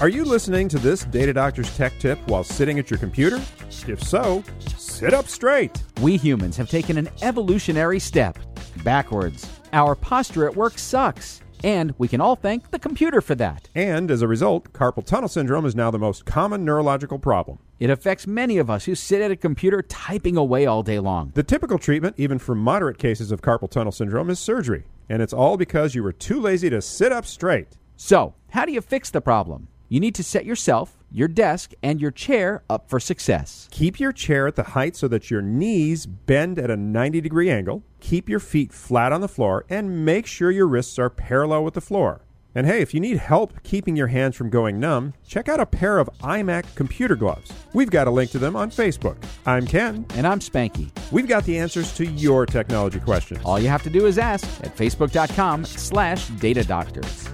Are you listening to this Data Doctor's Tech Tip while sitting at your computer? If so, sit up straight. We humans have taken an evolutionary step backwards. Our posture at work sucks, and we can all thank the computer for that. And as a result, carpal tunnel syndrome is now the most common neurological problem. It affects many of us who sit at a computer typing away all day long. The typical treatment, even for moderate cases of carpal tunnel syndrome, is surgery. And it's all because you were too lazy to sit up straight. So, how do you fix the problem? You need to set yourself, your desk, and your chair up for success. Keep your chair at the height so that your knees bend at a 90 degree angle. Keep your feet flat on the floor and make sure your wrists are parallel with the floor. And hey, if you need help keeping your hands from going numb, check out a pair of IMAK computer gloves. We've got a link to them on Facebook. I'm Ken. And I'm Spanky. We've got the answers to your technology questions. All you have to do is ask at facebook.com slash data doctors.